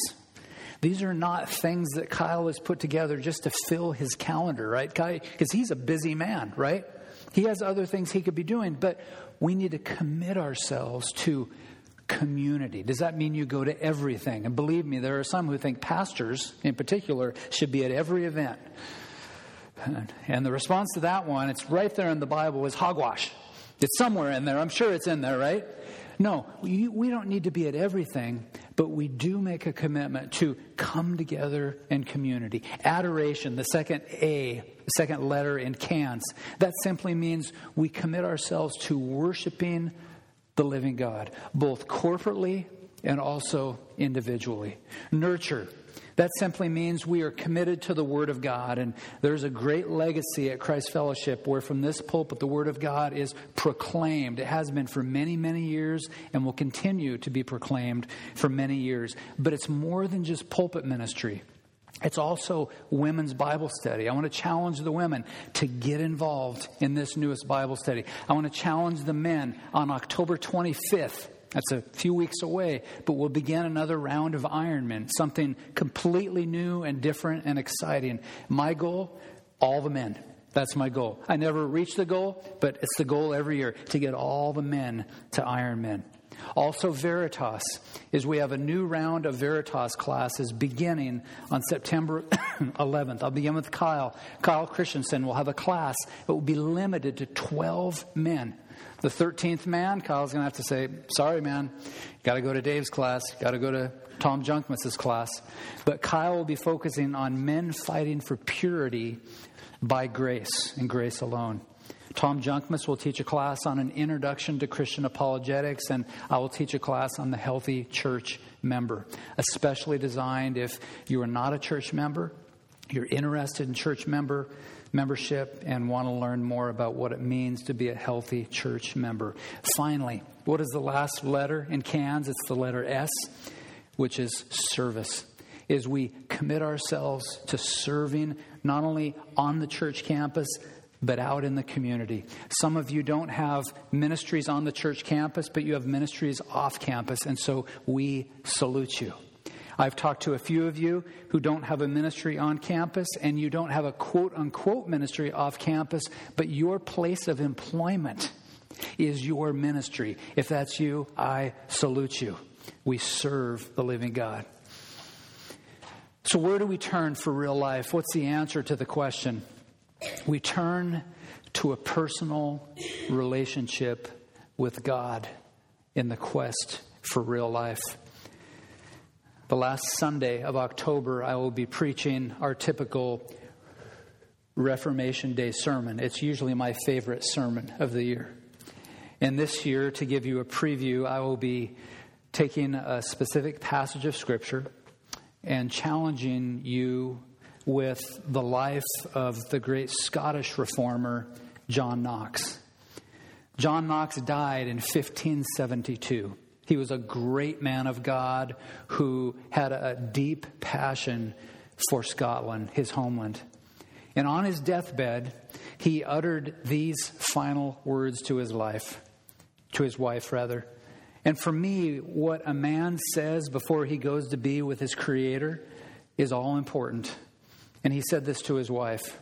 These are not things that Kyle has put together just to fill his calendar, right? Because he's a busy man, right? He has other things he could be doing, but we need to commit ourselves to community. Does that mean you go to everything? And believe me, there are some who think pastors, in particular, should be at every event. And the response to that one, it's right there in the Bible, is hogwash. It's somewhere in there. I'm sure it's in there, right? No, we, don't need to be at everything, but we do make a commitment to come together in community. Adoration, the second A, the second letter in CANS, that simply means we commit ourselves to worshiping the living God, both corporately and also individually. Nurture, that simply means we are committed to the Word of God. And there's a great legacy at Christ Fellowship where from this pulpit the Word of God is proclaimed. It has been for many, many years and will continue to be proclaimed for many years. But it's more than just pulpit ministry. It's also women's Bible study. I want to challenge the women to get involved in this newest Bible study. I want to challenge the men on October 25th that's a few weeks away, but we'll begin another round of Ironman, something completely new and different and exciting. My goal all the men. That's my goal. I never reach the goal, but it's the goal every year to get all the men to Ironman. Also, Veritas is we have a new round of Veritas classes beginning on September 11th. I'll begin with Kyle. Kyle Christensen will have a class. It will be limited to 12 men. The 13th man, Kyle's going to have to say, sorry, man, got to go to Dave's class, got to go to Tom Junkmas's class. But Kyle will be focusing on men fighting for purity by grace and grace alone. Tom Junkmus will teach a class on an introduction to Christian apologetics, and I will teach a class on the healthy church member, especially designed if you are not a church member, you're interested in church member membership and want to learn more about what it means to be a healthy church member. Finally, what is the last letter in CANS? It's the letter S, which is service. Is we commit ourselves to serving not only on the church campus, but out in the community. Some of you don't have ministries on the church campus, but you have ministries off campus, and so we salute you. I've talked to a few of you who don't have a ministry on campus and you don't have a quote unquote ministry off campus, but your place of employment is your ministry. If that's you, I salute you. We serve the living God. So, where do we turn for real life? What's the answer to the question? We turn to a personal relationship with God in the quest for real life. The last Sunday of October, I will be preaching our typical Reformation Day sermon. It's usually my favorite sermon of the year. And this year, to give you a preview, I will be taking a specific passage of Scripture and challenging you with the life of the great Scottish reformer, John Knox. John Knox died in 1572. He was a great man of God who had a deep passion for Scotland, his homeland. And on his deathbed, he uttered these final words to his life, to his wife, rather. And for me, what a man says before he goes to be with his Creator is all important. And he said this to his wife.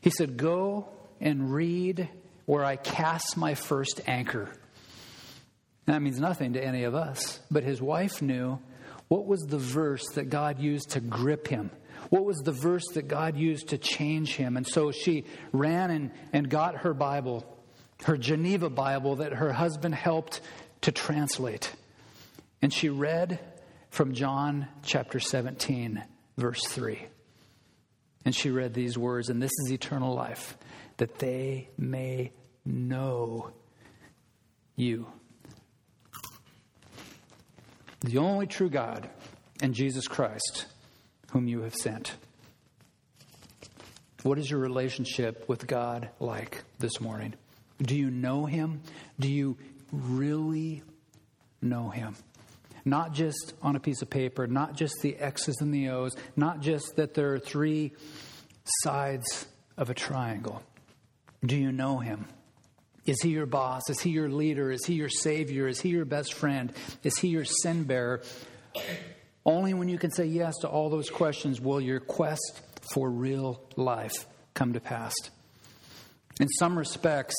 He said, Go and read where I cast my first anchor. That means nothing to any of us. But his wife knew what was the verse that God used to grip him. What was the verse that God used to change him? And so she ran and, and got her Bible, her Geneva Bible that her husband helped to translate. And she read from John chapter 17, verse 3. And she read these words, and this is eternal life, that they may know you the only true God, and Jesus Christ, whom you have sent. What is your relationship with God like this morning? Do you know Him? Do you really know Him? Not just on a piece of paper, not just the X's and the O's, not just that there are three sides of a triangle. Do you know Him? Is he your boss? Is he your leader? Is he your savior? Is he your best friend? Is he your sin bearer? Only when you can say yes to all those questions will your quest for real life come to pass. In some respects,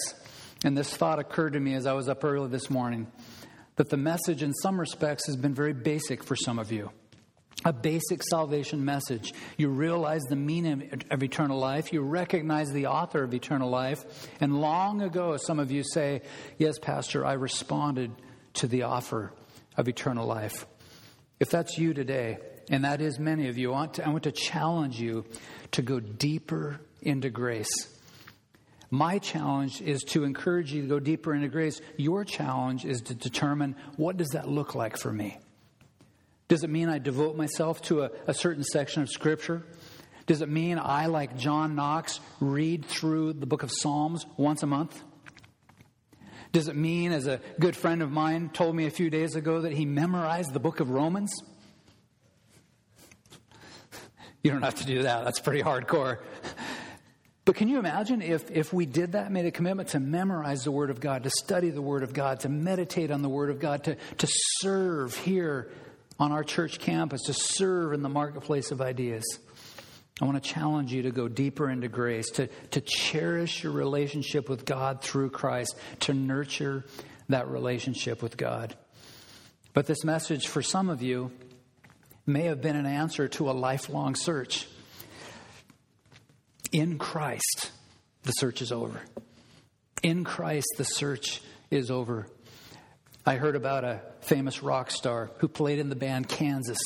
and this thought occurred to me as I was up early this morning, that the message in some respects has been very basic for some of you. a basic salvation message. You realize the meaning of eternal life. You recognize the author of eternal life. And long ago, some of you say, Yes, Pastor, I responded to the offer of eternal life. If that's you today, and that is many of you, I want to, I want to challenge you to go deeper into grace. My challenge is to encourage you to go deeper into grace. Your challenge is to determine what does that look like for me? Does it mean I devote myself to a, a certain section of Scripture? Does it mean I, like John Knox, read through the book of Psalms once a month? Does it mean, as a good friend of mine told me a few days ago, that he memorized the book of Romans? You don't have to do that. That's pretty hardcore. But can you imagine if, if we did that, made a commitment to memorize the Word of God, to study the Word of God, to meditate on the Word of God, to, to serve here on our church campus, to serve in the marketplace of ideas? I want to challenge you to go deeper into grace, to, to cherish your relationship with God through Christ, to nurture that relationship with God. But this message for some of you may have been an answer to a lifelong search. In Christ, the search is over. In Christ, the search is over. I heard about a famous rock star who played in the band Kansas,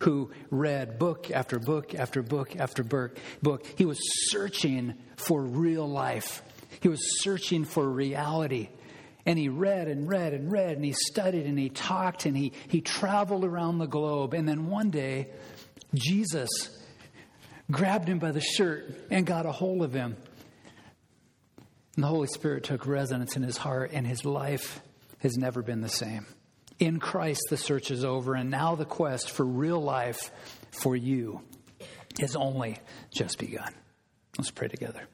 who read book after book after book after book. He was searching for real life, he was searching for reality. And he read and read and read and he studied and he talked and he, he traveled around the globe. And then one day, Jesus grabbed him by the shirt and got a hold of him. And the Holy Spirit took residence in his heart, and his life has never been the same. In Christ, the search is over, and now the quest for real life for you has only just begun. Let's pray together.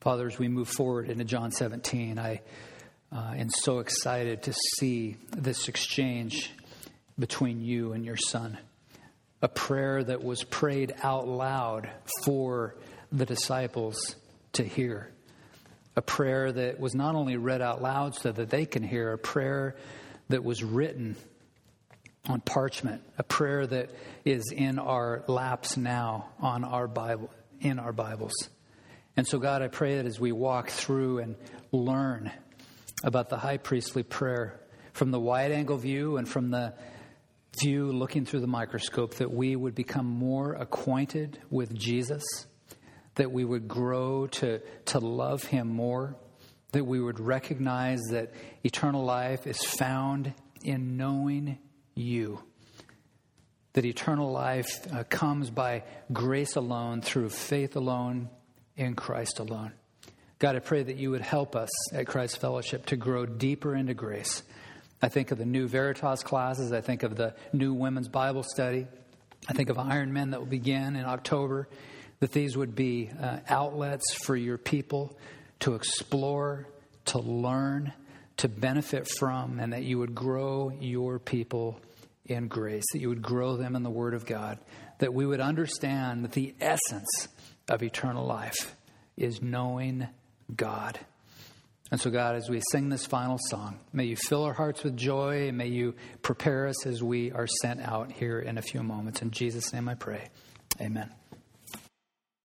Father, as we move forward into John 17, I uh, am so excited to see this exchange between you and your son. A prayer that was prayed out loud for the disciples to hear. A prayer that was not only read out loud so that they can hear, a prayer that was written on parchment, a prayer that is in our laps now on our Bible, in our Bibles. And so, God, I pray that as we walk through and learn about the high priestly prayer from the wide angle view and from the view looking through the microscope, that we would become more acquainted with Jesus, that we would grow to, to love him more, that we would recognize that eternal life is found in knowing you. That eternal life uh, comes by grace alone, through faith alone, in Christ alone. God, I pray that you would help us at Christ Fellowship to grow deeper into grace I think of the new Veritas classes. I think of the new women's Bible study. I think of Iron Men that will begin in October. That these would be uh, outlets for your people to explore, to learn, to benefit from, and that you would grow your people in grace, that you would grow them in the Word of God, that we would understand that the essence of eternal life is knowing God. And so, God, as we sing this final song, may you fill our hearts with joy and may you prepare us as we are sent out here in a few moments. In Jesus' name I pray. Amen.